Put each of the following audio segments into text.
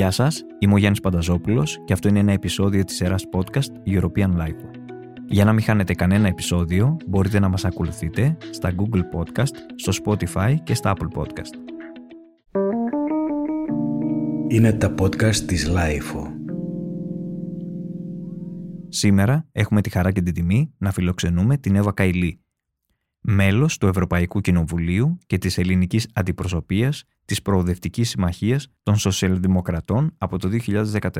Γεια σας, είμαι ο Γιάννης Πανταζόπουλος και αυτό είναι ένα επεισόδιο της σειράς podcast European Life. Για να μην χάνετε κανένα επεισόδιο, μπορείτε να μας ακολουθείτε στα Google Podcast, στο Spotify και στα Apple Podcast. Είναι τα podcast της Lifeo. Σήμερα έχουμε τη χαρά και την τιμή να φιλοξενούμε την Εύα Καηλή, μέλος του Ευρωπαϊκού Κοινοβουλίου και της ελληνικής αντιπροσωπείας της Προοδευτικής Συμμαχίας των Σοσιαλδημοκρατών από το 2014.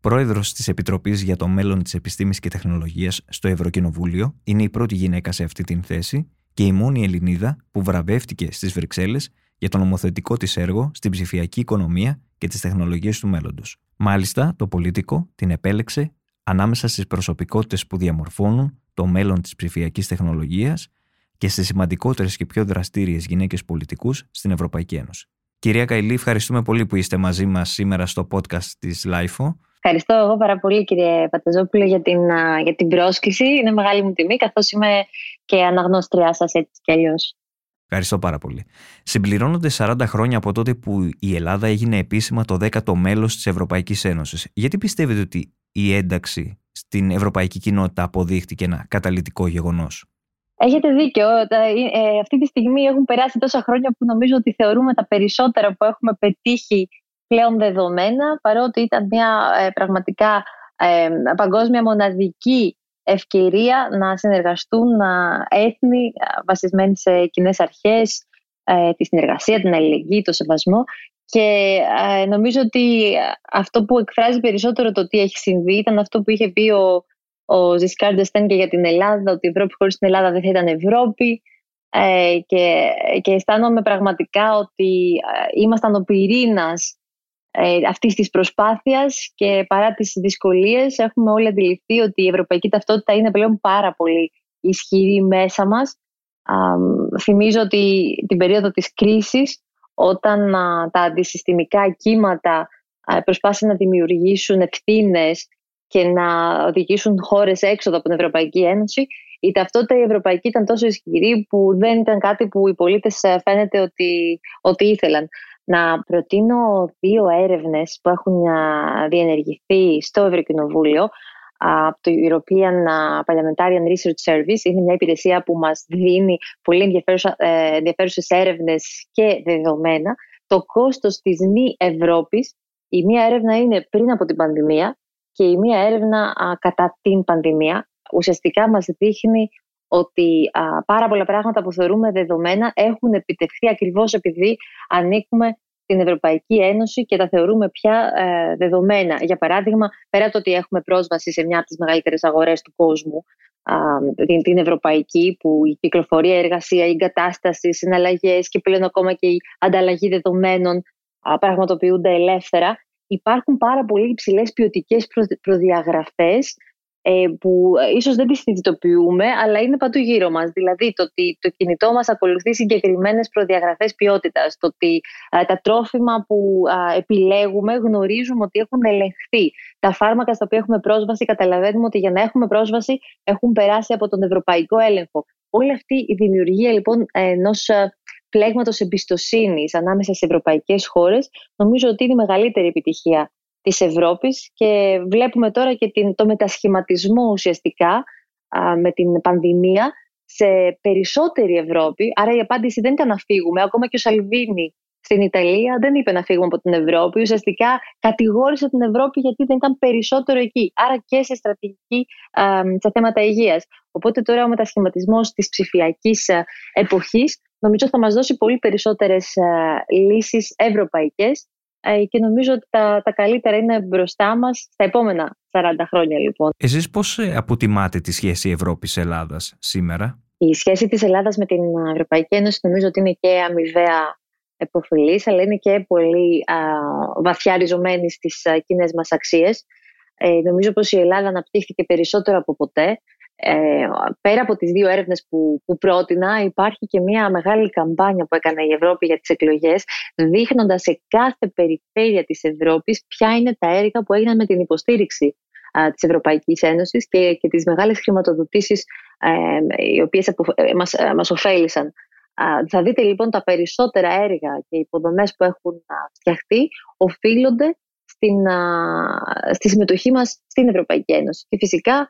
Πρόεδρος της Επιτροπής για το Μέλλον της Επιστήμης και Τεχνολογίας στο Ευρωκοινοβούλιο, είναι η πρώτη γυναίκα σε αυτή την θέση και η μόνη Ελληνίδα που βραβεύτηκε στις Βρυξέλλες για το νομοθετικό της έργο στην ψηφιακή οικονομία και τις τεχνολογίες του μέλλοντος. Μάλιστα, το πολίτικο την επέλεξε ανάμεσα στις προσωπικότητες που διαμορφώνουν το μέλλον της ψηφιακής τεχνολογίας και στις σημαντικότερες και πιο δραστήριες γυναίκες πολιτικούς στην Ευρωπαϊκή Ένωση. Κυρία Καηλή, ευχαριστούμε πολύ που είστε μαζί μας σήμερα στο podcast της LIFO. Ευχαριστώ εγώ πάρα πολύ κύριε Πατεζόπουλο για την, για την πρόσκληση. Είναι μεγάλη μου τιμή καθώς είμαι και αναγνώστριά σας έτσι κι αλλιώς. Ευχαριστώ πάρα πολύ. Συμπληρώνονται 40 χρόνια από τότε που η Ελλάδα έγινε επίσημα το 10ο μέλος της Ευρωπαϊκής Ένωσης. Γιατί πιστεύετε ότι η ένταξη στην ευρωπαϊκή κοινότητα αποδείχτηκε ένα καταλητικό γεγονός; Έχετε δίκιο. Ε, αυτή τη στιγμή έχουν περάσει τόσα χρόνια που νομίζω ότι θεωρούμε τα περισσότερα που έχουμε πετύχει πλέον δεδομένα, παρότι ήταν μια ε, πραγματικά ε, παγκόσμια μοναδική ευκαιρία να συνεργαστούν έθνη βασισμένοι σε κοινές αρχές, τη συνεργασία, την αλληλεγγύη, το σεβασμό και νομίζω ότι αυτό που εκφράζει περισσότερο το τι έχει συμβεί ήταν αυτό που είχε πει ο ο Ζισκάρ Ντεστέν και για την Ελλάδα, ότι η Ευρώπη χωρίς την Ελλάδα δεν θα ήταν Ευρώπη. Ε, και, και αισθάνομαι πραγματικά ότι ε, ήμασταν ο πυρήνας ε, αυτής της προσπάθειας και παρά τις δυσκολίες έχουμε όλοι αντιληφθεί ότι η ευρωπαϊκή ταυτότητα είναι πλέον πάρα πολύ ισχυρή μέσα μας. θυμίζω ότι την περίοδο της κρίσης όταν τα αντισυστημικά κύματα προσπάθησαν να δημιουργήσουν ευθύνες και να οδηγήσουν χώρες έξω από την Ευρωπαϊκή Ένωση. Η ταυτότητα η ευρωπαϊκή ήταν τόσο ισχυρή που δεν ήταν κάτι που οι πολίτες ε, φαίνεται ότι, ότι ήθελαν. Να προτείνω δύο έρευνες που έχουν διενεργηθεί στο Ευρωκοινοβούλιο από το European Parliamentarian Research Service. Είναι μια υπηρεσία που μας δίνει πολύ ε, ενδιαφέρουσες έρευνες και δεδομένα. Το κόστος της μη Ευρώπης, η μία έρευνα είναι πριν από την πανδημία και η μία έρευνα κατά την πανδημία ουσιαστικά μας δείχνει ότι πάρα πολλά πράγματα που θεωρούμε δεδομένα έχουν επιτευχθεί ακριβώς επειδή ανήκουμε στην Ευρωπαϊκή Ένωση και τα θεωρούμε πια ε, δεδομένα. Για παράδειγμα, πέρα από το ότι έχουμε πρόσβαση σε μια από τις μεγαλύτερες αγορές του κόσμου, την, την ευρωπαϊκή, που η κυκλοφορία, η εργασία, η εγκατάσταση, οι συναλλαγές και πλέον ακόμα και η ανταλλαγή δεδομένων πραγματοποιούνται ελεύθερα υπάρχουν πάρα πολύ υψηλές ποιοτικές προδιαγραφές ε, που ε, ίσως δεν τις συνειδητοποιούμε, αλλά είναι παντού γύρω μας. Δηλαδή το ότι το κινητό μας ακολουθεί συγκεκριμένες προδιαγραφές ποιότητας, το ότι ε, τα τρόφιμα που επιλέγουμε γνωρίζουμε ότι έχουν ελεγχθεί. Τα φάρμακα στα οποία έχουμε πρόσβαση καταλαβαίνουμε ότι για να έχουμε πρόσβαση έχουν περάσει από τον ευρωπαϊκό έλεγχο. Όλη αυτή η δημιουργία λοιπόν ενός πλέγματος εμπιστοσύνης ανάμεσα σε ευρωπαϊκές χώρες νομίζω ότι είναι η μεγαλύτερη επιτυχία της Ευρώπης και βλέπουμε τώρα και την, το μετασχηματισμό ουσιαστικά με την πανδημία σε περισσότερη Ευρώπη. Άρα η απάντηση δεν ήταν να φύγουμε. Ακόμα και ο Σαλβίνη στην Ιταλία δεν είπε να φύγουμε από την Ευρώπη. Ουσιαστικά κατηγόρησε την Ευρώπη γιατί δεν ήταν περισσότερο εκεί. Άρα και σε στρατηγική, σε θέματα υγείας. Οπότε τώρα ο μετασχηματισμός της ψηφιακής εποχής νομίζω θα μας δώσει πολύ περισσότερες ε, λύσεις ευρωπαϊκές ε, και νομίζω ότι τα, τα καλύτερα είναι μπροστά μας στα επόμενα 40 χρόνια λοιπόν. Εσείς πώς ε, αποτιμάτε τη σχέση Ευρώπης-Ελλάδας σήμερα; Η σχέση της Ελλάδας με την Ευρωπαϊκή Ένωση νομίζω ότι είναι και αμοιβαία εποφελής αλλά είναι και πολύ α, βαθιά ριζωμένη στις κοινές μας αξίες. Ε, νομίζω πως η Ελλάδα αναπτύχθηκε περισσότερο από ποτέ ε, πέρα από τις δύο έρευνες που, που πρότεινα υπάρχει και μια μεγάλη καμπάνια που έκανε η Ευρώπη για τις εκλογές δείχνοντας σε κάθε περιφέρεια της Ευρώπης ποια είναι τα έργα που έγιναν με την υποστήριξη α, της Ευρωπαϊκής Ένωσης και, και τις μεγάλες χρηματοδοτήσεις ε, οι οποίες απο, ε, μας, ε, μας ωφέλησαν. θα δείτε λοιπόν τα περισσότερα έργα και υποδομές που έχουν φτιαχτεί οφείλονται στην, στη συμμετοχή μας στην Ευρωπαϊκή Ένωση. Και φυσικά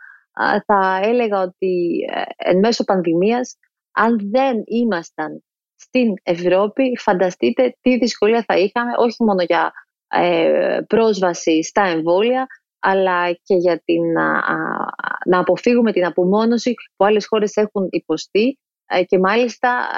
θα έλεγα ότι ε, εν μέσω πανδημίας, αν δεν ήμασταν στην Ευρώπη, φανταστείτε τι δυσκολία θα είχαμε, όχι μόνο για ε, πρόσβαση στα εμβόλια, αλλά και για την, να αποφύγουμε την απομόνωση που άλλες χώρες έχουν υποστεί ε, και μάλιστα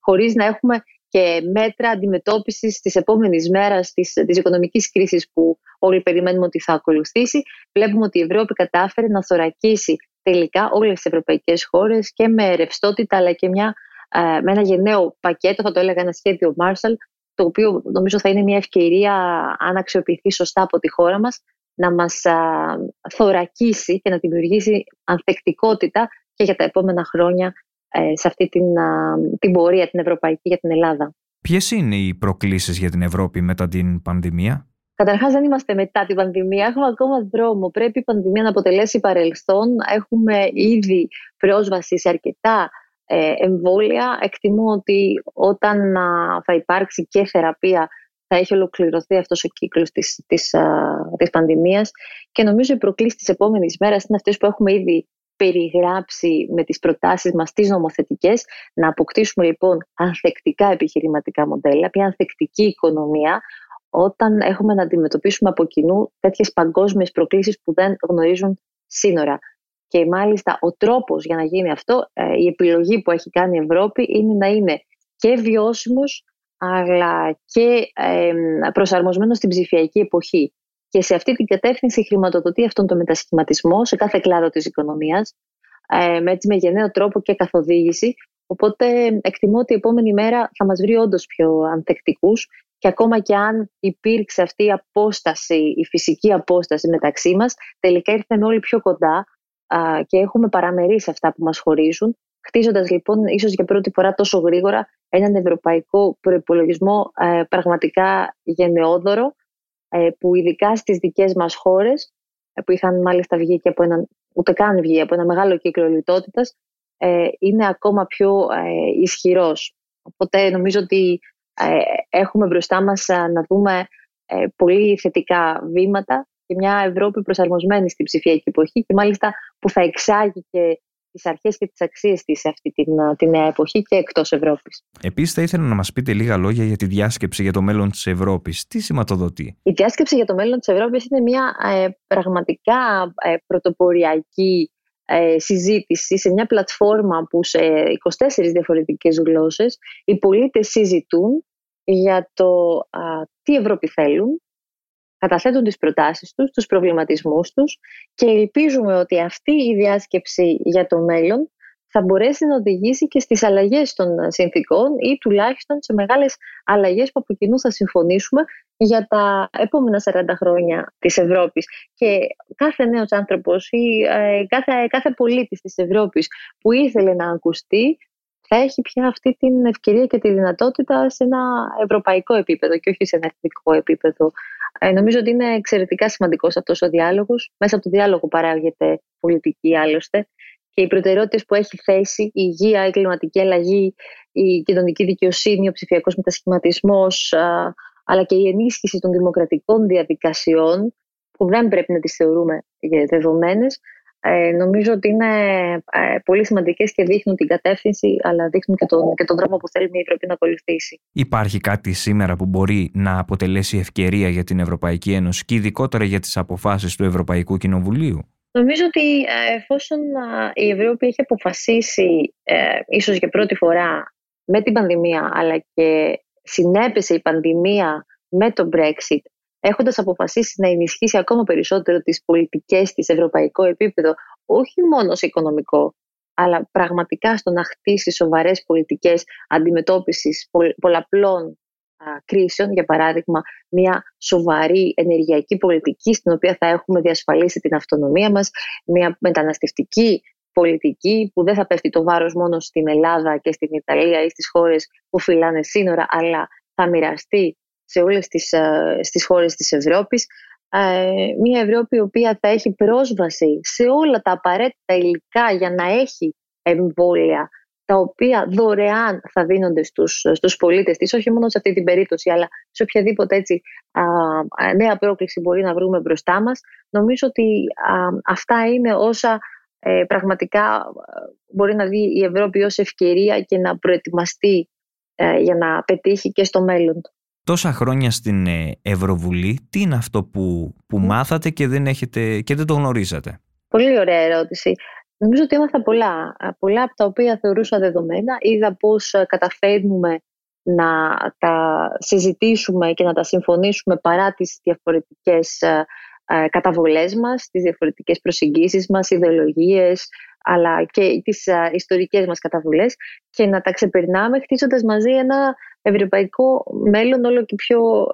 χωρίς να έχουμε και μέτρα αντιμετώπισης της επόμενης μέρας της, της οικονομικής κρίσης που όλοι περιμένουμε ότι θα ακολουθήσει. Βλέπουμε ότι η Ευρώπη κατάφερε να θωρακίσει τελικά όλες τις ευρωπαϊκές χώρες και με ρευστότητα αλλά και μια, ε, με ένα γενναίο πακέτο, θα το έλεγα ένα σχέδιο Marshall, το οποίο νομίζω θα είναι μια ευκαιρία αν αξιοποιηθεί σωστά από τη χώρα μας να μας α, θωρακίσει και να δημιουργήσει ανθεκτικότητα και για τα επόμενα χρόνια ε, σε αυτή την, την πορεία την ευρωπαϊκή για την Ελλάδα. Ποιες είναι οι προκλήσεις για την Ευρώπη μετά την πανδημία; Καταρχάς, δεν είμαστε μετά την πανδημία. Έχουμε ακόμα δρόμο. Πρέπει η πανδημία να αποτελέσει παρελθόν. Έχουμε ήδη πρόσβαση σε αρκετά ε, εμβόλια. Εκτιμώ ότι όταν θα υπάρξει και θεραπεία θα έχει ολοκληρωθεί αυτός ο κύκλος της, της, της πανδημίας και νομίζω οι προκλήσεις της επόμενης μέρας είναι αυτές που έχουμε ήδη περιγράψει με τις προτάσεις μας τις νομοθετικές, να αποκτήσουμε λοιπόν ανθεκτικά επιχειρηματικά μοντέλα, μια ανθεκτική οικονομία, όταν έχουμε να αντιμετωπίσουμε από κοινού τέτοιες παγκόσμιες προκλήσεις που δεν γνωρίζουν σύνορα. Και μάλιστα ο τρόπος για να γίνει αυτό, ε, η επιλογή που έχει κάνει η Ευρώπη είναι να είναι και βιώσιμος αλλά και προσαρμοσμένος στην ψηφιακή εποχή και σε αυτή την κατεύθυνση χρηματοδοτεί αυτόν τον μετασχηματισμό σε κάθε κλάδο της οικονομίας ε, με, έτσι, με γενναίο τρόπο και καθοδήγηση. Οπότε εκτιμώ ότι η επόμενη μέρα θα μας βρει όντως πιο ανθεκτικούς και ακόμα και αν υπήρξε αυτή η απόσταση, η φυσική απόσταση μεταξύ μας, τελικά ήρθαμε όλοι πιο κοντά και έχουμε παραμερίσει αυτά που μας χωρίζουν, χτίζοντας λοιπόν ίσως για πρώτη φορά τόσο γρήγορα έναν ευρωπαϊκό προπολογισμό ε, πραγματικά γενναιόδωρο ε, που ειδικά στις δικές μας χώρες, ε, που είχαν μάλιστα βγει και από έναν, ούτε καν βγει από ένα μεγάλο κύκλο λιτότητας, ε, είναι ακόμα πιο ισχυρός. Οπότε νομίζω ότι έχουμε μπροστά μας να δούμε πολύ θετικά βήματα και μια Ευρώπη προσαρμοσμένη στην ψηφιακή εποχή και μάλιστα που θα εξάγει και τις αρχές και τις αξίες της σε αυτή την, την νέα εποχή και εκτός Ευρώπης. Επίσης θα ήθελα να μας πείτε λίγα λόγια για τη διάσκεψη για το μέλλον της Ευρώπης. Τι σηματοδοτεί; Η διάσκεψη για το μέλλον της Ευρώπης είναι μια ε, πραγματικά ε, πρωτοποριακή ε, συζήτηση σε μια πλατφόρμα που σε 24 διαφορετικές γλώσσες οι πολίτες συζητούν για το τι Ευρώπη θέλουν, καταθέτουν τις προτάσεις τους, τους προβληματισμούς τους και ελπίζουμε ότι αυτή η διάσκεψη για το μέλλον θα μπορέσει να οδηγήσει και στις αλλαγές των συνθήκων ή τουλάχιστον σε μεγάλες αλλαγές που από κοινού θα συμφωνήσουμε για τα επόμενα 40 χρόνια της Ευρώπης. Και κάθε νέος άνθρωπος ή ε, κάθε, κάθε πολίτης της Ευρώπης που ήθελε να ακουστεί θα έχει πια αυτή την ευκαιρία και τη δυνατότητα σε ένα ευρωπαϊκό επίπεδο και όχι σε ένα εθνικό επίπεδο. Ε, νομίζω ότι είναι εξαιρετικά σημαντικός αυτός ο διάλογος. Μέσα από το διάλογο παράγεται πολιτική άλλωστε. Και οι προτεραιότητες που έχει θέσει, η υγεία, η κλιματική αλλαγή, η κοινωνική δικαιοσύνη, ο ψηφιακός μετασχηματισμός, αλλά και η ενίσχυση των δημοκρατικών διαδικασιών, που δεν πρέπει να τις θεωρούμε δεδομένες, ε, νομίζω ότι είναι ε, πολύ σημαντικές και δείχνουν την κατεύθυνση, αλλά δείχνουν και τον, και τον δρόμο που θέλει η Ευρώπη να ακολουθήσει. Υπάρχει κάτι σήμερα που μπορεί να αποτελέσει ευκαιρία για την Ευρωπαϊκή Ένωση και ειδικότερα για τις αποφάσεις του Ευρωπαϊκού Κοινοβουλίου; Νομίζω ότι ε, εφόσον η Ευρώπη έχει αποφασίσει, ε, ίσως για πρώτη φορά με την πανδημία, αλλά και συνέπεσε η πανδημία με το Brexit έχοντας αποφασίσει να ενισχύσει ακόμα περισσότερο τις πολιτικές της σε ευρωπαϊκό επίπεδο, όχι μόνο σε οικονομικό, αλλά πραγματικά στο να χτίσει σοβαρές πολιτικές αντιμετώπισης πολλαπλών κρίσεων, για παράδειγμα μια σοβαρή ενεργειακή πολιτική στην οποία θα έχουμε διασφαλίσει την αυτονομία μας, μια μεταναστευτική πολιτική που δεν θα πέφτει το βάρος μόνο στην Ελλάδα και στην Ιταλία ή στις χώρες που φυλάνε σύνορα, αλλά θα μοιραστεί σε όλες τις, ε, στις χώρες της Ευρώπης. Ε, μια Ευρώπη η οποία θα έχει πρόσβαση σε όλα τα απαραίτητα υλικά για να έχει εμβόλια τα οποία δωρεάν θα δίνονται στους, στους πολίτες της, όχι μόνο σε αυτή την περίπτωση, αλλά σε οποιαδήποτε έτσι, α, νέα πρόκληση μπορεί να βρούμε μπροστά μας. Νομίζω ότι αυτά είναι όσα ε, πραγματικά μπορεί να δει η Ευρώπη ως ευκαιρία και να προετοιμαστεί ε, για να πετύχει και στο μέλλον Τόσα χρόνια στην ε, Ευρωβουλή, τι είναι αυτό που, που μάθατε και δεν, έχετε, και δεν το γνωρίζατε; Πολύ ωραία ερώτηση. Νομίζω ότι έμαθα πολλά. Πολλά από τα οποία θεωρούσα δεδομένα. Είδα πώς ε, καταφέρνουμε να τα συζητήσουμε και να τα συμφωνήσουμε παρά τις διαφορετικές ε, ε, καταβολές μας, τις διαφορετικές προσεγγίσεις μας, ιδεολογίες, αλλά και τις ιστορικές μας καταβολές και να τα ξεπερνάμε χτίζοντας μαζί ένα ευρωπαϊκό μέλλον όλο και πιο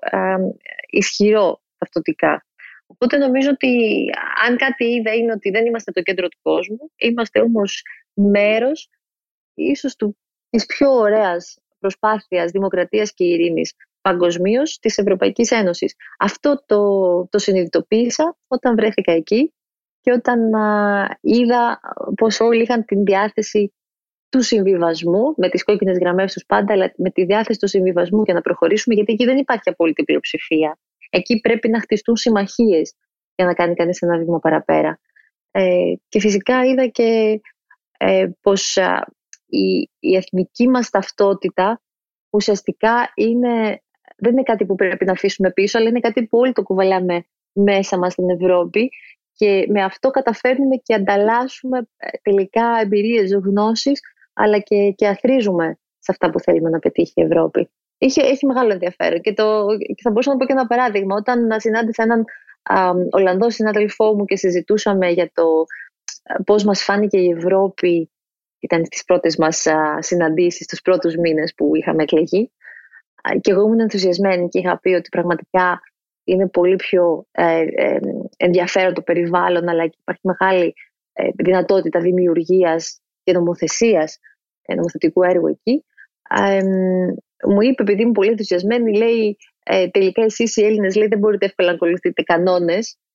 ισχυρό ταυτοτικά. Οπότε νομίζω ότι αν κάτι είδα είναι ότι δεν είμαστε το κέντρο του κόσμου, είμαστε όμως μέρος ίσως του, της πιο ωραίας προσπάθειας δημοκρατίας και ειρήνης παγκοσμίως της Ευρωπαϊκής Ένωσης. Αυτό το, το συνειδητοποίησα όταν βρέθηκα εκεί και όταν είδα πως όλοι είχαν την διάθεση του συμβιβασμού, με τις κόκκινες γραμμές τους πάντα, αλλά με τη διάθεση του συμβιβασμού για να προχωρήσουμε, γιατί εκεί δεν υπάρχει απόλυτη πλειοψηφία. Εκεί πρέπει να χτιστούν συμμαχίες για να κάνει κανείς ένα βήμα παραπέρα. Ε, και φυσικά είδα και ε, πως η, η εθνική μας ταυτότητα ουσιαστικά είναι, δεν είναι κάτι που πρέπει να αφήσουμε πίσω, αλλά είναι κάτι που όλοι το κουβαλάμε μέσα μας στην Ευρώπη και με αυτό καταφέρνουμε και ανταλλάσσουμε ε, τελικά εμπειρίες, γνώσεις, αλλά και, και αθρίζουμε σε αυτά που θέλουμε να πετύχει η Ευρώπη είχε, έχει μεγάλο ενδιαφέρον. Και, το, και θα μπορούσα να πω και ένα παράδειγμα. Όταν συνάντησα έναν α, Ολλανδό συνάδελφό μου και συζητούσαμε για το πώς μας φάνηκε η Ευρώπη ήταν στις πρώτες μας α, συναντήσεις, τους πρώτους μήνες που είχαμε εκλεγεί. Και εγώ ήμουν ενθουσιασμένη και είχα πει ότι πραγματικά είναι πολύ πιο ε, ε, ενδιαφέρον το περιβάλλον, αλλά και υπάρχει μεγάλη ε, δυνατότητα δημιουργίας και νομοθεσίας νομοθετικού έργου εκεί. Μου είπε, επειδή είμαι πολύ ενθουσιασμένη, λέει ε, τελικά εσείς οι Έλληνες λέει, δεν μπορείτε εύκολα να ακολουθείτε κανόνες. και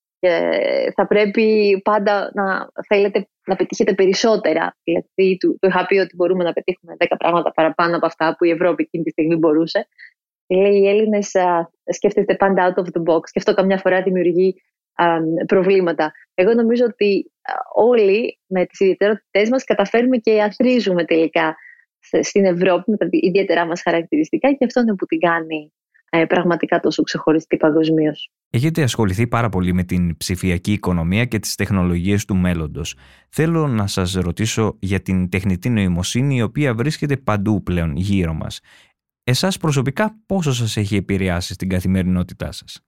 θα πρέπει πάντα να θέλετε να πετύχετε περισσότερα. Δηλαδή, του, του είχα πει ότι μπορούμε να πετύχουμε 10 πράγματα παραπάνω από αυτά που η Ευρώπη εκείνη τη στιγμή μπορούσε. Λέει, οι Έλληνες σκέφτεται πάντα out of the box και αυτό καμιά φορά δημιουργεί α, προβλήματα. Εγώ νομίζω ότι όλοι με τις ιδιαιτερότητές μας καταφέρουμε και αθρίζουμε τελικά στην Ευρώπη με τα ιδιαίτερά μας χαρακτηριστικά και αυτό είναι που την κάνει ε, πραγματικά τόσο ξεχωριστή παγκοσμίως. Έχετε ασχοληθεί πάρα πολύ με την ψηφιακή οικονομία και τις τεχνολογίες του μέλλοντος. Θέλω να σας ρωτήσω για την τεχνητή νοημοσύνη η οποία βρίσκεται παντού πλέον γύρω μας. Εσάς προσωπικά πόσο σας έχει επηρεάσει στην καθημερινότητά σας;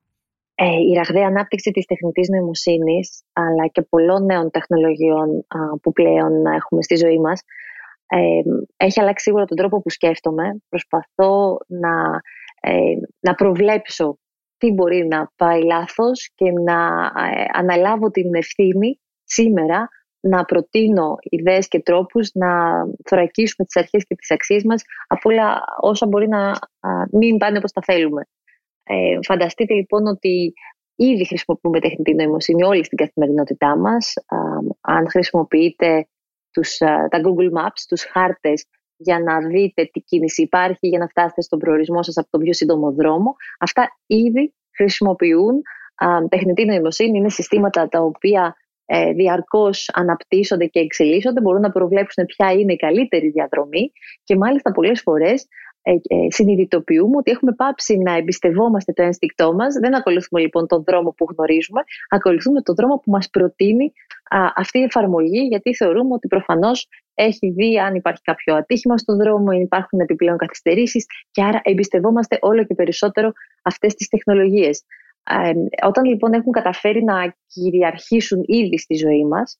Ε, η ραγδαία ανάπτυξη της τεχνητής νοημοσύνης αλλά και πολλών νέων τεχνολογιών που πλέον έχουμε στη ζωή μας ε, έχει αλλάξει σίγουρα τον τρόπο που σκέφτομαι. Προσπαθώ να, ε, να προβλέψω τι μπορεί να πάει λάθος και να ε, αναλάβω την ευθύνη σήμερα να προτείνω ιδέες και τρόπους να θωρακίσουμε τις αρχές και τις αξίες μας από όλα όσα μπορεί να μην πάνε όπως τα θέλουμε. Ε, φανταστείτε λοιπόν ότι ήδη χρησιμοποιούμε τεχνητή νοημοσύνη όλη στην καθημερινότητά μας. αν χρησιμοποιείτε τους, τα Google Maps, τους χάρτες για να δείτε τι κίνηση υπάρχει, για να φτάσετε στον προορισμό σας από τον πιο σύντομο δρόμο. Αυτά ήδη χρησιμοποιούν α, τεχνητή νοημοσύνη, είναι συστήματα τα οποία ε, διαρκώς αναπτύσσονται και εξελίσσονται, μπορούν να προβλέψουν ποια είναι η καλύτερη διαδρομή και μάλιστα πολλές φορές ε, ε, συνειδητοποιούμε ότι έχουμε πάψει να εμπιστευόμαστε το ένστικτό μας. Δεν ακολουθούμε λοιπόν τον δρόμο που γνωρίζουμε, ακολουθούμε τον δρόμο που μας προτείνει αυτή η εφαρμογή, γιατί θεωρούμε ότι προφανώς έχει δει αν υπάρχει κάποιο ατύχημα στον δρόμο, ή υπάρχουν επιπλέον καθυστερήσεις και άρα εμπιστευόμαστε όλο και περισσότερο αυτές τις τεχνολογίες. όταν λοιπόν έχουν καταφέρει να κυριαρχήσουν ήδη στη ζωή μας,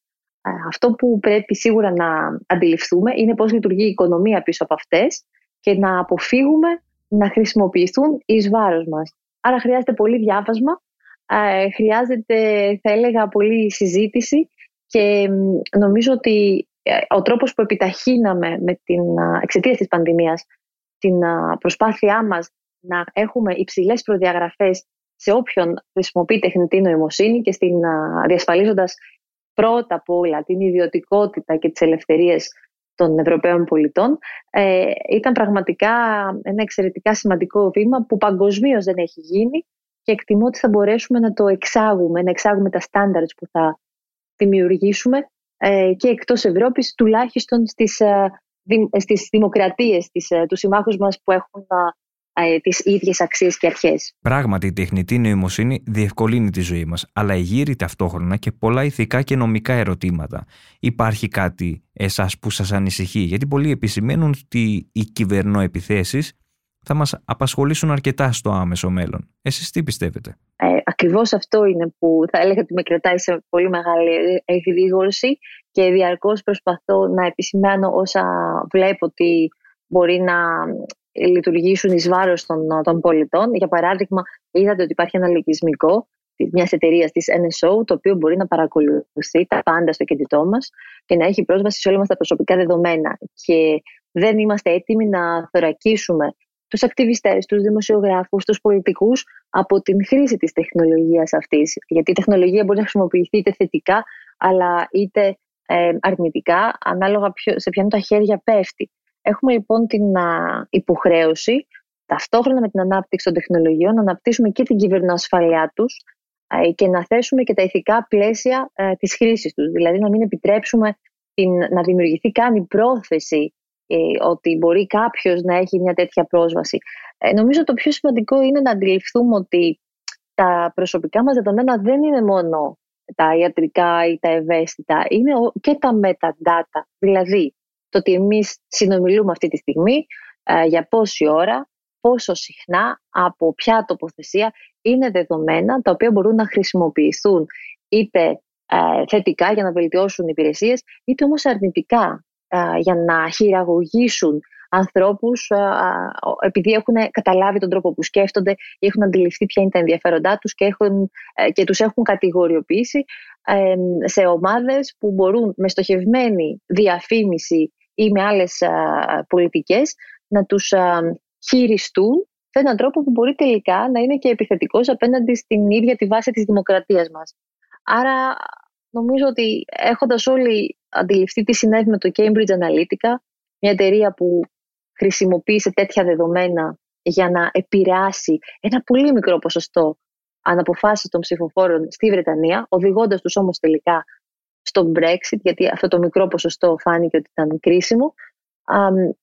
αυτό που πρέπει σίγουρα να αντιληφθούμε είναι πώς λειτουργεί η οικονομία πίσω από αυτές και να αποφύγουμε να χρησιμοποιηθούν εις βάρος μας. Άρα χρειάζεται πολύ διάβασμα, ε, χρειάζεται θα έλεγα πολύ συζήτηση και νομίζω ότι ε, ο τρόπος που επιταχύναμε με την εξαιτίας της πανδημίας την προσπάθειά μας να έχουμε υψηλές προδιαγραφές σε όποιον χρησιμοποιεί τεχνητή νοημοσύνη και στην, διασφαλίζοντας πρώτα απ' όλα την ιδιωτικότητα και τις ελευθερίες των Ευρωπαίων πολιτών ε, ήταν πραγματικά ένα εξαιρετικά σημαντικό βήμα που παγκοσμίως δεν έχει γίνει και εκτιμώ ότι θα μπορέσουμε να το εξάγουμε, να εξάγουμε τα standards που θα δημιουργήσουμε ε, και εκτός Ευρώπης τουλάχιστον στις, ε, στις δημοκρατίες, τις, ε, τους συμμάχους μας που έχουν ε, τις ίδιες αξίες και αρχές. Πράγματι, η τεχνητή νοημοσύνη διευκολύνει τη ζωή μας, αλλά εγείρει ταυτόχρονα και πολλά ηθικά και νομικά ερωτήματα. Υπάρχει κάτι εσάς που σας ανησυχεί, γιατί πολλοί επισημαίνουν ότι οι κυβερνοεπιθέσεις θα μας απασχολήσουν αρκετά στο άμεσο μέλλον. Εσείς τι πιστεύετε; Ε, ακριβώς αυτό είναι που θα έλεγα ότι με κρατάει σε πολύ μεγάλη εκδίγορση και διαρκώς προσπαθώ να επισημάνω όσα βλέπω ότι μπορεί να λειτουργήσουν εις βάρος των, των πολιτών. Για παράδειγμα, είδατε ότι υπάρχει ένα λογισμικό μιας εταιρείας της NSO, το οποίο μπορεί να παρακολουθεί τα πάντα στο κινητό μας και να έχει πρόσβαση σε όλα μας τα προσωπικά δεδομένα. Και δεν είμαστε έτοιμοι να θωρακίσουμε τους ακτιβιστές, τους δημοσιογράφους, τους πολιτικούς από την χρήση της τεχνολογίας αυτής. Γιατί η τεχνολογία μπορεί να χρησιμοποιηθεί είτε θετικά, αλλά είτε ε, αρνητικά, ανάλογα σε ποιον τα χέρια πέφτει. Έχουμε λοιπόν την υποχρέωση ταυτόχρονα με την ανάπτυξη των τεχνολογιών να αναπτύσσουμε και την κυβερνοασφαλειά τους και να θέσουμε και τα ηθικά πλαίσια ε, της χρήσης τους. Δηλαδή να μην επιτρέψουμε την, να δημιουργηθεί καν η πρόθεση ε, ότι μπορεί κάποιος να έχει μια τέτοια πρόσβαση. Ε, νομίζω το πιο σημαντικό είναι να αντιληφθούμε ότι τα προσωπικά μας δεδομένα δεν είναι μόνο τα ιατρικά ή τα ευαίσθητα, είναι και τα metadata. Δηλαδή, το ότι εμείς συνομιλούμε αυτή τη στιγμή, ε, για πόση ώρα, πόσο συχνά, από ποια τοποθεσία, είναι δεδομένα τα οποία μπορούν να χρησιμοποιηθούν είτε ε, θετικά για να βελτιώσουν υπηρεσίες, είτε όμως αρνητικά ε, για να χειραγωγήσουν ανθρώπους επειδή έχουν καταλάβει τον τρόπο που σκέφτονται ή έχουν αντιληφθεί ποια είναι τα ενδιαφέροντά τους και, έχουν, και τους έχουν κατηγοριοποιήσει σε ομάδες που μπορούν με στοχευμένη διαφήμιση ή με άλλες πολιτικές να τους χειριστούν σε έναν τρόπο που μπορεί τελικά να είναι και επιθετικός απέναντι στην ίδια τη βάση της δημοκρατίας μας. Άρα νομίζω ότι έχοντας όλοι αντιληφθεί τι συνέβη με το Cambridge Analytica, μια εταιρεία που χρησιμοποίησε τέτοια δεδομένα για να επηρεάσει ένα πολύ μικρό ποσοστό αναποφάσεις των ψηφοφόρων στη Βρετανία, οδηγώντας τους όμως τελικά στο Brexit, γιατί αυτό το μικρό ποσοστό φάνηκε ότι ήταν κρίσιμο,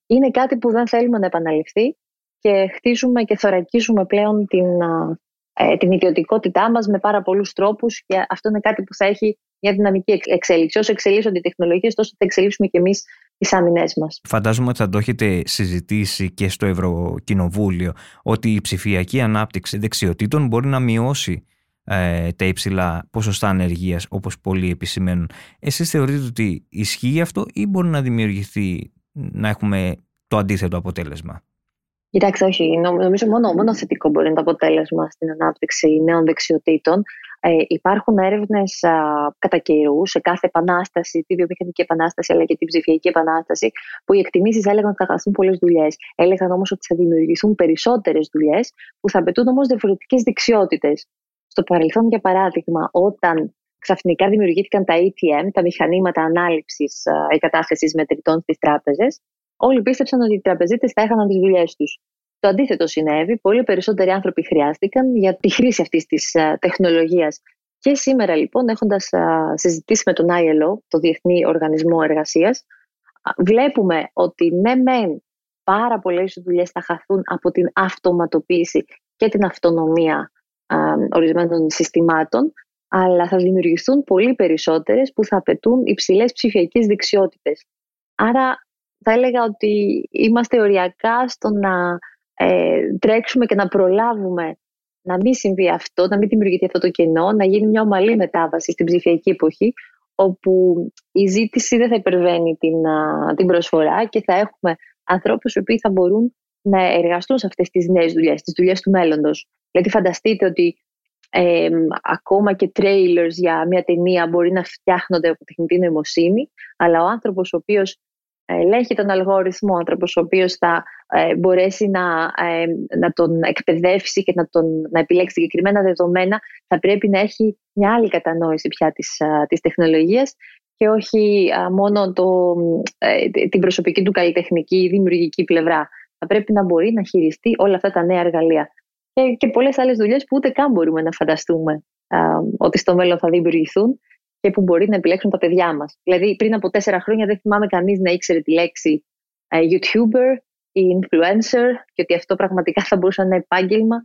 είναι κάτι που δεν θέλουμε να επαναληφθεί και χτίζουμε και θωρακίζουμε πλέον την, ε, την ιδιωτικότητά μας με πάρα πολλούς τρόπους και αυτό είναι κάτι που θα έχει μια δυναμική εξέλιξη. Όσο εξελίσσονται οι τεχνολογίες, τόσο θα εξελίσσουμε και εμείς τις άμυνές μας. Φαντάζομαι ότι θα το έχετε συζητήσει και στο Ευρωκοινοβούλιο ότι η ψηφιακή ανάπτυξη δεξιοτήτων μπορεί να μειώσει ε, τα υψηλά ποσοστά ανεργίας, όπως πολλοί επισημαίνουν. Εσείς θεωρείτε ότι ισχύει αυτό ή μπορεί να δημιουργηθεί να έχουμε το αντίθετο αποτέλεσμα; Κοιτάξτε, όχι. Νομίζω μόνο, μόνο θετικό μπορεί να είναι το αποτέλεσμα στην ανάπτυξη νέων δεξιοτήτων. Ε, υπάρχουν έρευνες κατά καιρού σε κάθε επανάσταση, τη βιομηχανική επανάσταση αλλά και την ψηφιακή επανάσταση, που οι εκτιμήσεις έλεγαν ότι θα χαθούν πολλές δουλειές. Έλεγαν όμως ότι θα δημιουργηθούν περισσότερες δουλειές που θα απαιτούν όμως διαφορετικές δεξιότητες. Στο παρελθόν, για παράδειγμα, όταν ξαφνικά δημιουργήθηκαν τα ATM, τα μηχανήματα ανάληψης εγκατάστασης μετρητών στις τράπεζες, όλοι πίστεψαν ότι οι τραπεζίτες θα έχαναν τις δουλειές τους. Το αντίθετο συνέβη. Πολύ περισσότεροι άνθρωποι χρειάστηκαν για τη χρήση αυτής της τεχνολογίας. Και σήμερα, λοιπόν, έχοντας συζητήσει με τον ILO, το Διεθνή Οργανισμό Εργασίας, βλέπουμε ότι ναι, μεν πάρα πολλές δουλειές θα χαθούν από την αυτοματοποίηση και την αυτονομία ορισμένων συστημάτων, αλλά θα δημιουργηθούν πολύ περισσότερες που θα απαιτούν υψηλές ψηφιακές δεξιότητες. Άρα θα έλεγα ότι είμαστε οριακά στο να ε, τρέξουμε και να προλάβουμε να μην συμβεί αυτό, να μην δημιουργηθεί αυτό το κενό, να γίνει μια ομαλή μετάβαση στην ψηφιακή εποχή, όπου η ζήτηση δεν θα υπερβαίνει την, την προσφορά και θα έχουμε ανθρώπους οι οποίοι θα μπορούν να εργαστούν σε αυτές τις νέες δουλειές, τις δουλειές του μέλλοντος. Δηλαδή φανταστείτε ότι ε, ακόμα και trailers για μια ταινία μπορεί να φτιάχνονται από τεχνητή νοημοσύνη, αλλά ο άνθρωπος ο οποίος ελέγχει τον αλγόριθμο, ο άνθρωπος ο οποίος θα ε, μπορέσει να, ε, να τον εκπαιδεύσει και να, τον, να επιλέξει συγκεκριμένα δεδομένα, θα πρέπει να έχει μια άλλη κατανόηση πια της, της τεχνολογίας και όχι μόνο το, ε, την προσωπική του καλλιτεχνική ή δημιουργική πλευρά. Θα πρέπει να μπορεί να χειριστεί όλα αυτά τα νέα εργαλεία. Και, και πολλές άλλες δουλειές που ούτε καν μπορούμε να φανταστούμε ότι στο μέλλον θα δημιουργηθούν και που μπορεί να επιλέξουν τα παιδιά μας. Δηλαδή πριν από τέσσερα χρόνια δεν θυμάμαι κανείς να ήξερε τη λέξη ε, YouTuber ή influencer και ότι αυτό πραγματικά θα μπορούσε να είναι επάγγελμα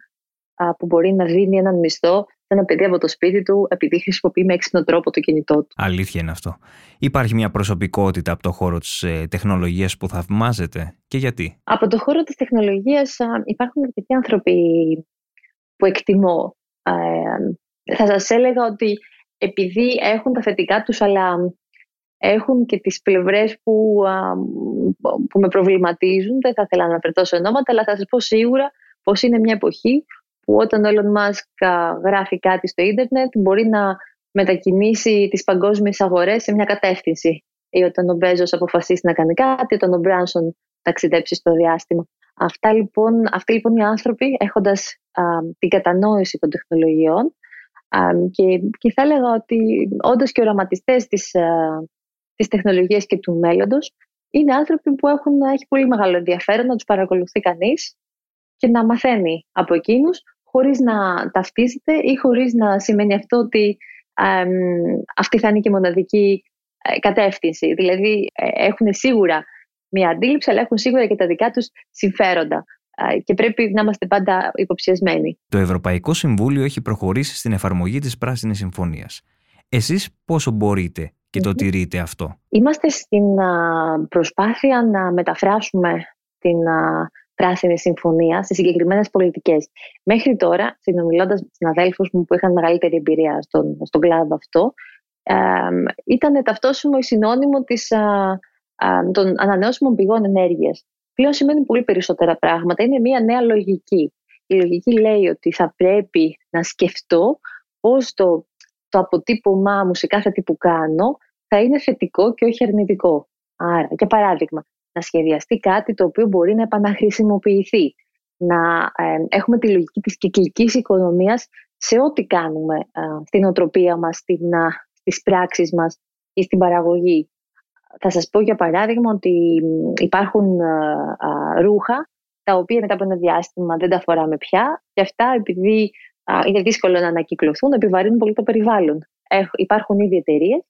που μπορεί να δίνει έναν μισθό σε ένα παιδί από το σπίτι του επειδή χρησιμοποιεί με έξυπνο τρόπο το κινητό του. Αλήθεια είναι αυτό. Υπάρχει μια προσωπικότητα από το χώρο της ε, τεχνολογίας που θαυμάζεται και γιατί; Από το χώρο της τεχνολογίας υπάρχουν αρκετοί άνθρωποι που εκτιμώ. Ε, θα σας έλεγα ότι επειδή έχουν τα θετικά τους αλλά έχουν και τις πλευρές που, που με προβληματίζουν. Δεν θα ήθελα να αναφερθώ σε ονόματα, αλλά θα σας πω σίγουρα πως είναι μια εποχή που όταν ο Elon Musk γράφει κάτι στο ίντερνετ μπορεί να μετακινήσει τις παγκόσμιες αγορές σε μια κατεύθυνση. Ή όταν ο Μπέζος αποφασίσει να κάνει κάτι, όταν ο Μπράνσον ταξιδέψει στο διάστημα. Αυτά λοιπόν, αυτοί λοιπόν οι άνθρωποι έχοντας την κατανόηση των τεχνολογιών και, και θα έλεγα ότι όντως και οραματιστές της, της τεχνολογίας και του μέλλοντος είναι άνθρωποι που έχουν, έχει πολύ μεγάλο ενδιαφέρον να τους παρακολουθεί κανείς και να μαθαίνει από εκείνους χωρίς να ταυτίζεται ή χωρίς να σημαίνει αυτό ότι αυτή θα είναι και μοναδική ε, κατεύθυνση. Δηλαδή ε, έχουν σίγουρα μια αντίληψη, αλλά έχουν σίγουρα και τα δικά τους συμφέροντα ε, και πρέπει να είμαστε πάντα υποψιασμένοι. Το Ευρωπαϊκό Συμβούλιο έχει προχωρήσει στην εφαρμογή της Πράσινης Συμφωνίας. Εσείς πόσο μπορείτε και το τηρείτε αυτό; Είμαστε στην προσπάθεια να μεταφράσουμε την πράσινη συμφωνία σε συγκεκριμένες πολιτικές. Μέχρι τώρα, συνομιλώντας με συναδέλφους μου που είχαν μεγαλύτερη εμπειρία στον, στον κλάδο αυτό, ε, ήταν ταυτόσιμο η συνώνυμο της, των ανανεώσιμων πηγών ενέργειας. Πλέον σημαίνει πολύ περισσότερα πράγματα. Είναι μια νέα λογική. Η λογική λέει ότι θα πρέπει να σκεφτώ πώς το, το αποτύπωμά μου σε κάθε τι που κάνω θα είναι θετικό και όχι αρνητικό. Άρα, για παράδειγμα, να σχεδιαστεί κάτι το οποίο μπορεί να επαναχρησιμοποιηθεί. Να έχουμε τη λογική της κυκλικής οικονομίας σε ό,τι κάνουμε ε, στην οτροπία μας, στην, α, στις πράξεις μας ή στην παραγωγή. Θα σας πω για παράδειγμα ότι υπάρχουν ρούχα τα οποία μετά από ένα διάστημα δεν τα φοράμε πια και αυτά επειδή είναι δύσκολο να ανακυκλωθούν επιβαρύνουν πολύ το περιβάλλον. υπάρχουν ήδη εταιρείες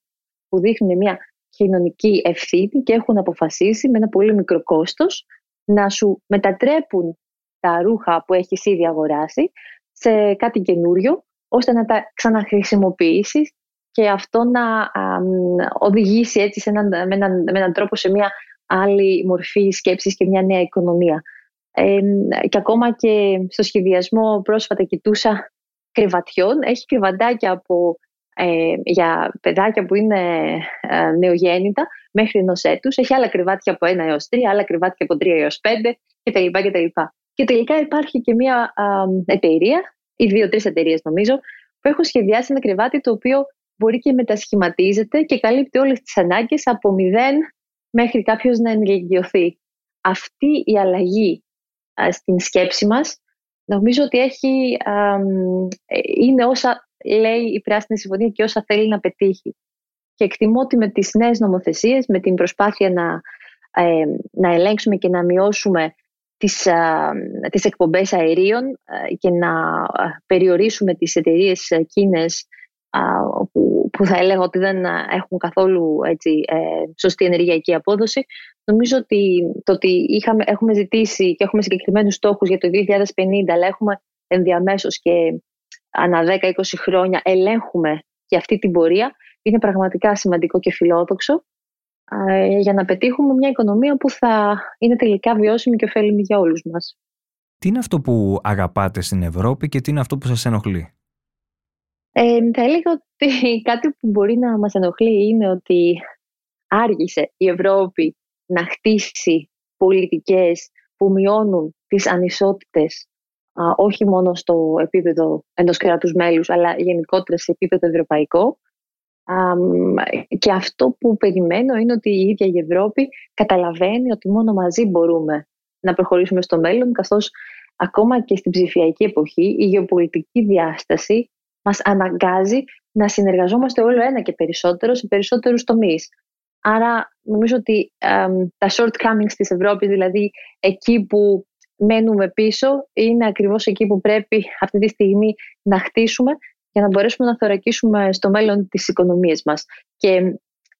που δείχνουν μια κοινωνική ευθύνη και έχουν αποφασίσει με ένα πολύ μικρό κόστος να σου μετατρέπουν τα ρούχα που έχεις ήδη αγοράσει σε κάτι καινούριο ώστε να τα ξαναχρησιμοποιήσεις και αυτό να οδηγήσει έτσι σε έναν, με, έναν, με έναν τρόπο σε μια άλλη μορφή σκέψης και μια νέα οικονομία. Ε, και ακόμα και στο σχεδιασμό πρόσφατα κοιτούσα κρεβατιών, έχει κρεβαντάκια από ε, για παιδάκια που είναι ε, νεογέννητα μέχρι ενός έτους. Έχει άλλα κρεβάτια από 1 έως 3, άλλα κρεβάτια από 3 έως 5 κτλ. κτλ. Και τελικά υπάρχει και μια εταιρεία, ή δύο-τρεις εταιρείες νομίζω, που έχουν σχεδιάσει ένα κρεβάτι το οποίο μπορεί και μετασχηματίζεται και καλύπτει όλες τις ανάγκες από μηδέν μέχρι κάποιος να ενηλικιωθεί. Αυτή η αλλαγή στην σκέψη μας νομίζω ότι έχει, ε, είναι όσα λέει η Πράσινη Συμφωνία και όσα θέλει να πετύχει. Και εκτιμώ ότι με τις νέες νομοθεσίες, με την προσπάθεια να, ε, να ελέγξουμε και να μειώσουμε τις, ε, τις εκπομπές αερίων ε, και να ε, περιορίσουμε τις εταιρείες εκείνες που, που θα έλεγα ότι δεν έχουν καθόλου έτσι, σωστή ενεργειακή απόδοση. Νομίζω ότι το ότι είχαμε, έχουμε ζητήσει και έχουμε συγκεκριμένους στόχους για το 2050 αλλά έχουμε ενδιαμέσως και ανά 10-20 χρόνια ελέγχουμε και αυτή την πορεία είναι πραγματικά σημαντικό και φιλόδοξο για να πετύχουμε μια οικονομία που θα είναι τελικά βιώσιμη και ωφέλιμη για όλους μας. Τι είναι αυτό που αγαπάτε στην Ευρώπη και τι είναι αυτό που σας ενοχλεί; Ε, θα έλεγα ότι κάτι που μπορεί να μας ενοχλεί είναι ότι άργησε η Ευρώπη να χτίσει πολιτικές που μειώνουν τις ανισότητες όχι μόνο στο επίπεδο ενός κράτους μέλους, αλλά γενικότερα σε επίπεδο ευρωπαϊκό. Και αυτό που περιμένω είναι ότι η ίδια η Ευρώπη καταλαβαίνει ότι μόνο μαζί μπορούμε να προχωρήσουμε στο μέλλον, καθώς ακόμα και στην ψηφιακή εποχή η γεωπολιτική διάσταση μας αναγκάζει να συνεργαζόμαστε όλο ένα και περισσότερο σε περισσότερους τομείς. Άρα νομίζω ότι τα shortcomings της Ευρώπης, δηλαδή εκεί που μένουμε πίσω, είναι ακριβώς εκεί που πρέπει αυτή τη στιγμή να χτίσουμε για να μπορέσουμε να θωρακίσουμε στο μέλλον τις οικονομίες μας. Και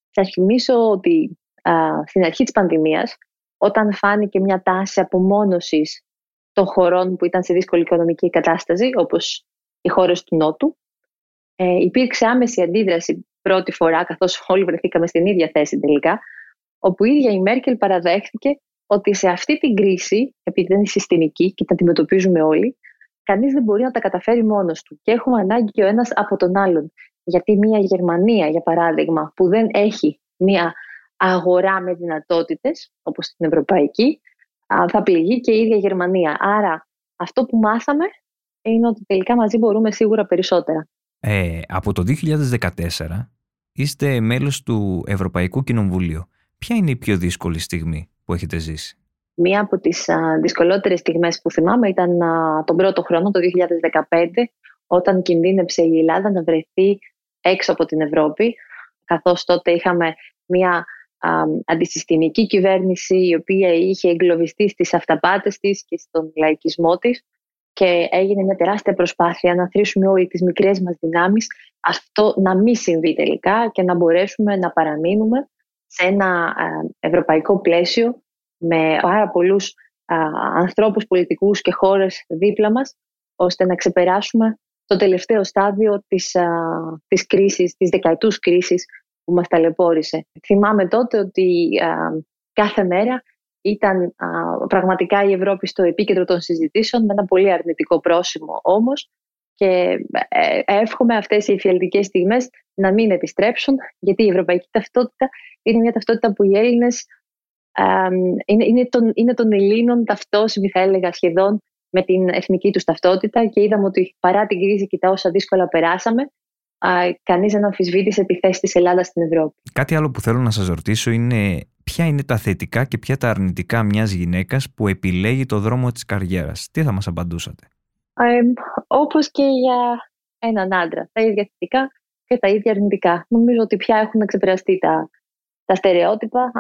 θα θυμίσω ότι α, στην αρχή της πανδημίας, όταν φάνηκε μια τάση απομόνωσης των χωρών που ήταν σε δύσκολη οικονομική κατάσταση, όπως οι χώρες του Νότου, ε, υπήρξε άμεση αντίδραση πρώτη φορά, καθώς όλοι βρεθήκαμε στην ίδια θέση τελικά, όπου η ίδια η Μέρκελ παραδέχθηκε ότι σε αυτή την κρίση, επειδή είναι συστημική και την αντιμετωπίζουμε όλοι, κανείς δεν μπορεί να τα καταφέρει μόνος του και έχουμε ανάγκη και ο ένας από τον άλλον. Γιατί μια Γερμανία, για παράδειγμα, που δεν έχει μια αγορά με δυνατότητες, όπως την Ευρωπαϊκή, θα πληγεί και η ίδια Γερμανία. Άρα αυτό που μάθαμε είναι ότι τελικά μαζί μπορούμε σίγουρα περισσότερα. Ε, από το 2014 είστε μέλος του Ευρωπαϊκού Κοινοβουλίου. Ποια είναι η πιο δύσκολη στιγμή που έχετε ζήσει; Μία από τις α, δυσκολότερες στιγμές που θυμάμαι ήταν τον πρώτο χρόνο, το 2015, όταν κινδύνεψε η Ελλάδα να βρεθεί έξω από την Ευρώπη, καθώς τότε είχαμε μια α, αντισυστημική κυβέρνηση η οποία είχε εγκλωβιστεί στις αυταπάτες της και στον λαϊκισμό της και έγινε μια τεράστια προσπάθεια να θρήσουμε όλοι τις μικρές μας δυνάμεις αυτό να μην συμβεί τελικά και να μπορέσουμε να παραμείνουμε σε ένα ευρωπαϊκό πλαίσιο με πάρα πολλούς ανθρώπους πολιτικούς και χώρες δίπλα μας ώστε να ξεπεράσουμε το τελευταίο στάδιο της, της κρίσης, της δεκαετούς κρίσης που μας ταλαιπώρησε. Θυμάμαι τότε ότι κάθε μέρα ήταν πραγματικά η Ευρώπη στο επίκεντρο των συζητήσεων με ένα πολύ αρνητικό πρόσημο όμως. Και ε, εύχομαι αυτές οι εφιαλτικές στιγμές να μην επιστρέψουν γιατί η ευρωπαϊκή ταυτότητα είναι μια ταυτότητα που οι Έλληνες είναι, είναι, των, είναι των Ελλήνων ταυτόσιμη θα έλεγα σχεδόν με την εθνική τους ταυτότητα. Και είδαμε ότι παρά την κρίση και τα όσα δύσκολα περάσαμε κανείς δεν αμφισβήτησε τη θέση της Ελλάδας στην Ευρώπη. Κάτι άλλο που θέλω να σας ρωτήσω είναι ποια είναι τα θετικά και ποια τα αρνητικά μιας γυναίκας που επιλέγει το δρόμο της καριέρας. Τι θα μας απαντούσατε; Ε, όπως και για έναν άντρα. Τα ίδια θετικά και τα ίδια αρνητικά. Νομίζω ότι πια έχουν ξεπεραστεί τα, τα στερεότυπα,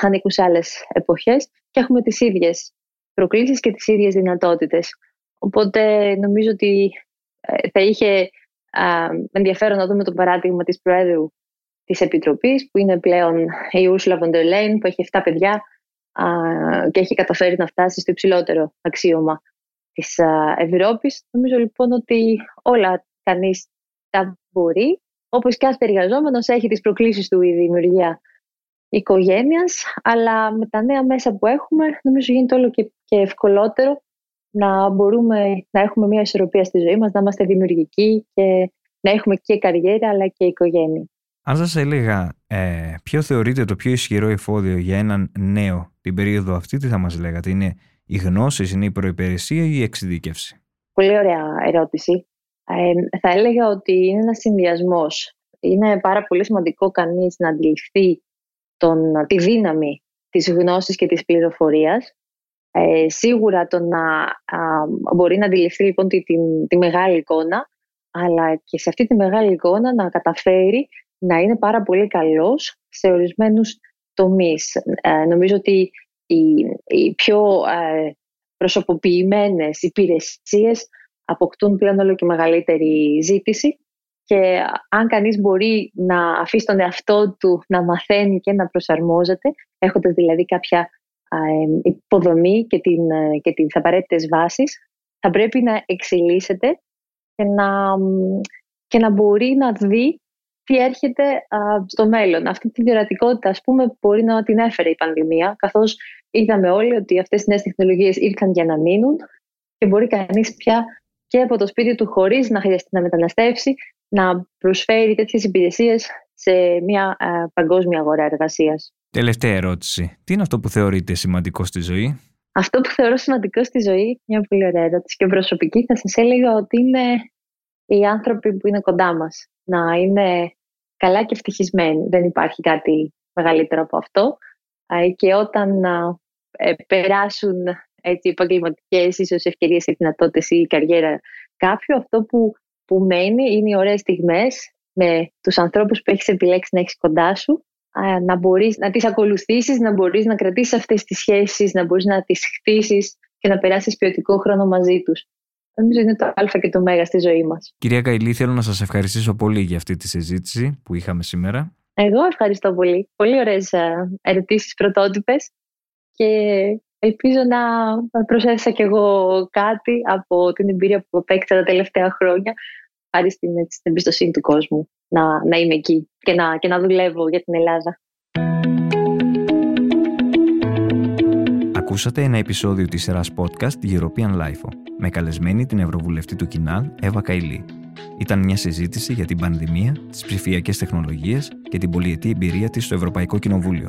ανήκουν σε άλλες εποχές και έχουμε τις ίδιες προκλήσεις και τις ίδιες δυνατότητες. Οπότε νομίζω ότι ε, θα είχε ενδιαφέρον να δούμε το παράδειγμα της Προέδρου της Επιτροπής που είναι πλέον η Ursula von der Leyen που έχει 7 παιδιά και έχει καταφέρει να φτάσει στο υψηλότερο αξίωμα της Ευρώπης. Νομίζω λοιπόν ότι όλα κανείς τα μπορεί, όπως και κάθε εργαζόμενος έχει τις προκλήσεις του η δημιουργία οικογένειας, αλλά με τα νέα μέσα που έχουμε νομίζω γίνεται όλο και, και ευκολότερο να μπορούμε να έχουμε μια ισορροπία στη ζωή μας, να είμαστε δημιουργικοί και να έχουμε και καριέρα αλλά και οικογένεια. Αν σας έλεγα ε, ποιο θεωρείτε το πιο ισχυρό εφόδιο για έναν νέο την περίοδο αυτή, τι θα μας λέγατε, είναι οι γνώσεις, είναι η προϋπηρεσία ή η εξειδίκευση; Πολύ ωραία ερώτηση. Ε, θα έλεγα ότι είναι ένας συνδυασμός. Είναι πάρα πολύ σημαντικό κανείς να αντιληφθεί τον, τη δύναμη της γνώσης και της πληροφορίας. Ε, σίγουρα το να μπορεί να αντιληφθεί λοιπόν τη, τη, μεγάλη εικόνα, αλλά και σε αυτή τη μεγάλη εικόνα να καταφέρει να είναι πάρα πολύ καλός σε ορισμένους τομείς. Ε, νομίζω ότι οι, οι πιο ε, προσωποποιημένες υπηρεσίες αποκτούν πλέον όλο και μεγαλύτερη ζήτηση και αν κανείς μπορεί να αφήσει τον εαυτό του να μαθαίνει και να προσαρμόζεται, έχοντας δηλαδή κάποια υποδομή και, την, ε, και τις απαραίτητες βάσεις, θα πρέπει να εξελίσσεται και να, και να μπορεί να δει τι έρχεται στο μέλλον. Αυτή τη διορατικότητα, ας πούμε, μπορεί να την έφερε η πανδημία, καθώς είδαμε όλοι ότι αυτές οι νέες τεχνολογίες ήρθαν για να μείνουν και μπορεί κανείς πια και από το σπίτι του χωρίς να χρειαστεί να μεταναστεύσει να προσφέρει τέτοιες υπηρεσίες σε μια παγκόσμια αγορά εργασίας. Τελευταία ερώτηση. Τι είναι αυτό που θεωρείτε σημαντικό στη ζωή; Αυτό που θεωρώ σημαντικό στη ζωή, μια πολύ ωραία ερώτηση και προσωπική, θα σας έλεγα ότι είναι οι άνθρωποι που είναι κοντά μας. Να είναι καλά και ευτυχισμένοι. Δεν υπάρχει κάτι μεγαλύτερο από αυτό. Και όταν ε, περάσουν έτσι, επαγγελματικές ίσως ευκαιρίες ή δυνατότητες ή η καριέρα κάποιου, αυτό που, που μένει είναι οι ωραίες στιγμές με τους ανθρώπους που έχεις επιλέξει να έχεις κοντά σου, να μπορείς να τις ακολουθήσεις, να μπορείς να κρατήσεις αυτές τις σχέσεις, να μπορείς να τις χτίσεις και να περάσεις ποιοτικό χρόνο μαζί τους. Νομίζω είναι το α και το μέγα στη ζωή μας. Κυρία Καηλή, θέλω να σας ευχαριστήσω πολύ για αυτή τη συζήτηση που είχαμε σήμερα. Εγώ ευχαριστώ πολύ. Πολύ ωραίες ερωτήσεις πρωτότυπες και ελπίζω να προσέθεσα κι εγώ κάτι από την εμπειρία που απέκτησα τα τελευταία χρόνια χάρη στην, στην εμπιστοσύνη του κόσμου να, να είμαι εκεί και να, και να δουλεύω για την Ελλάδα. Ακούσατε ένα επεισόδιο της σειράς podcast European Life με καλεσμένη την Ευρωβουλευτή του Κινάλ Εύα Καηλή. Ήταν μια συζήτηση για την πανδημία, τις ψηφιακές τεχνολογίες και την πολυετή εμπειρία της στο Ευρωπαϊκό Κοινοβούλιο.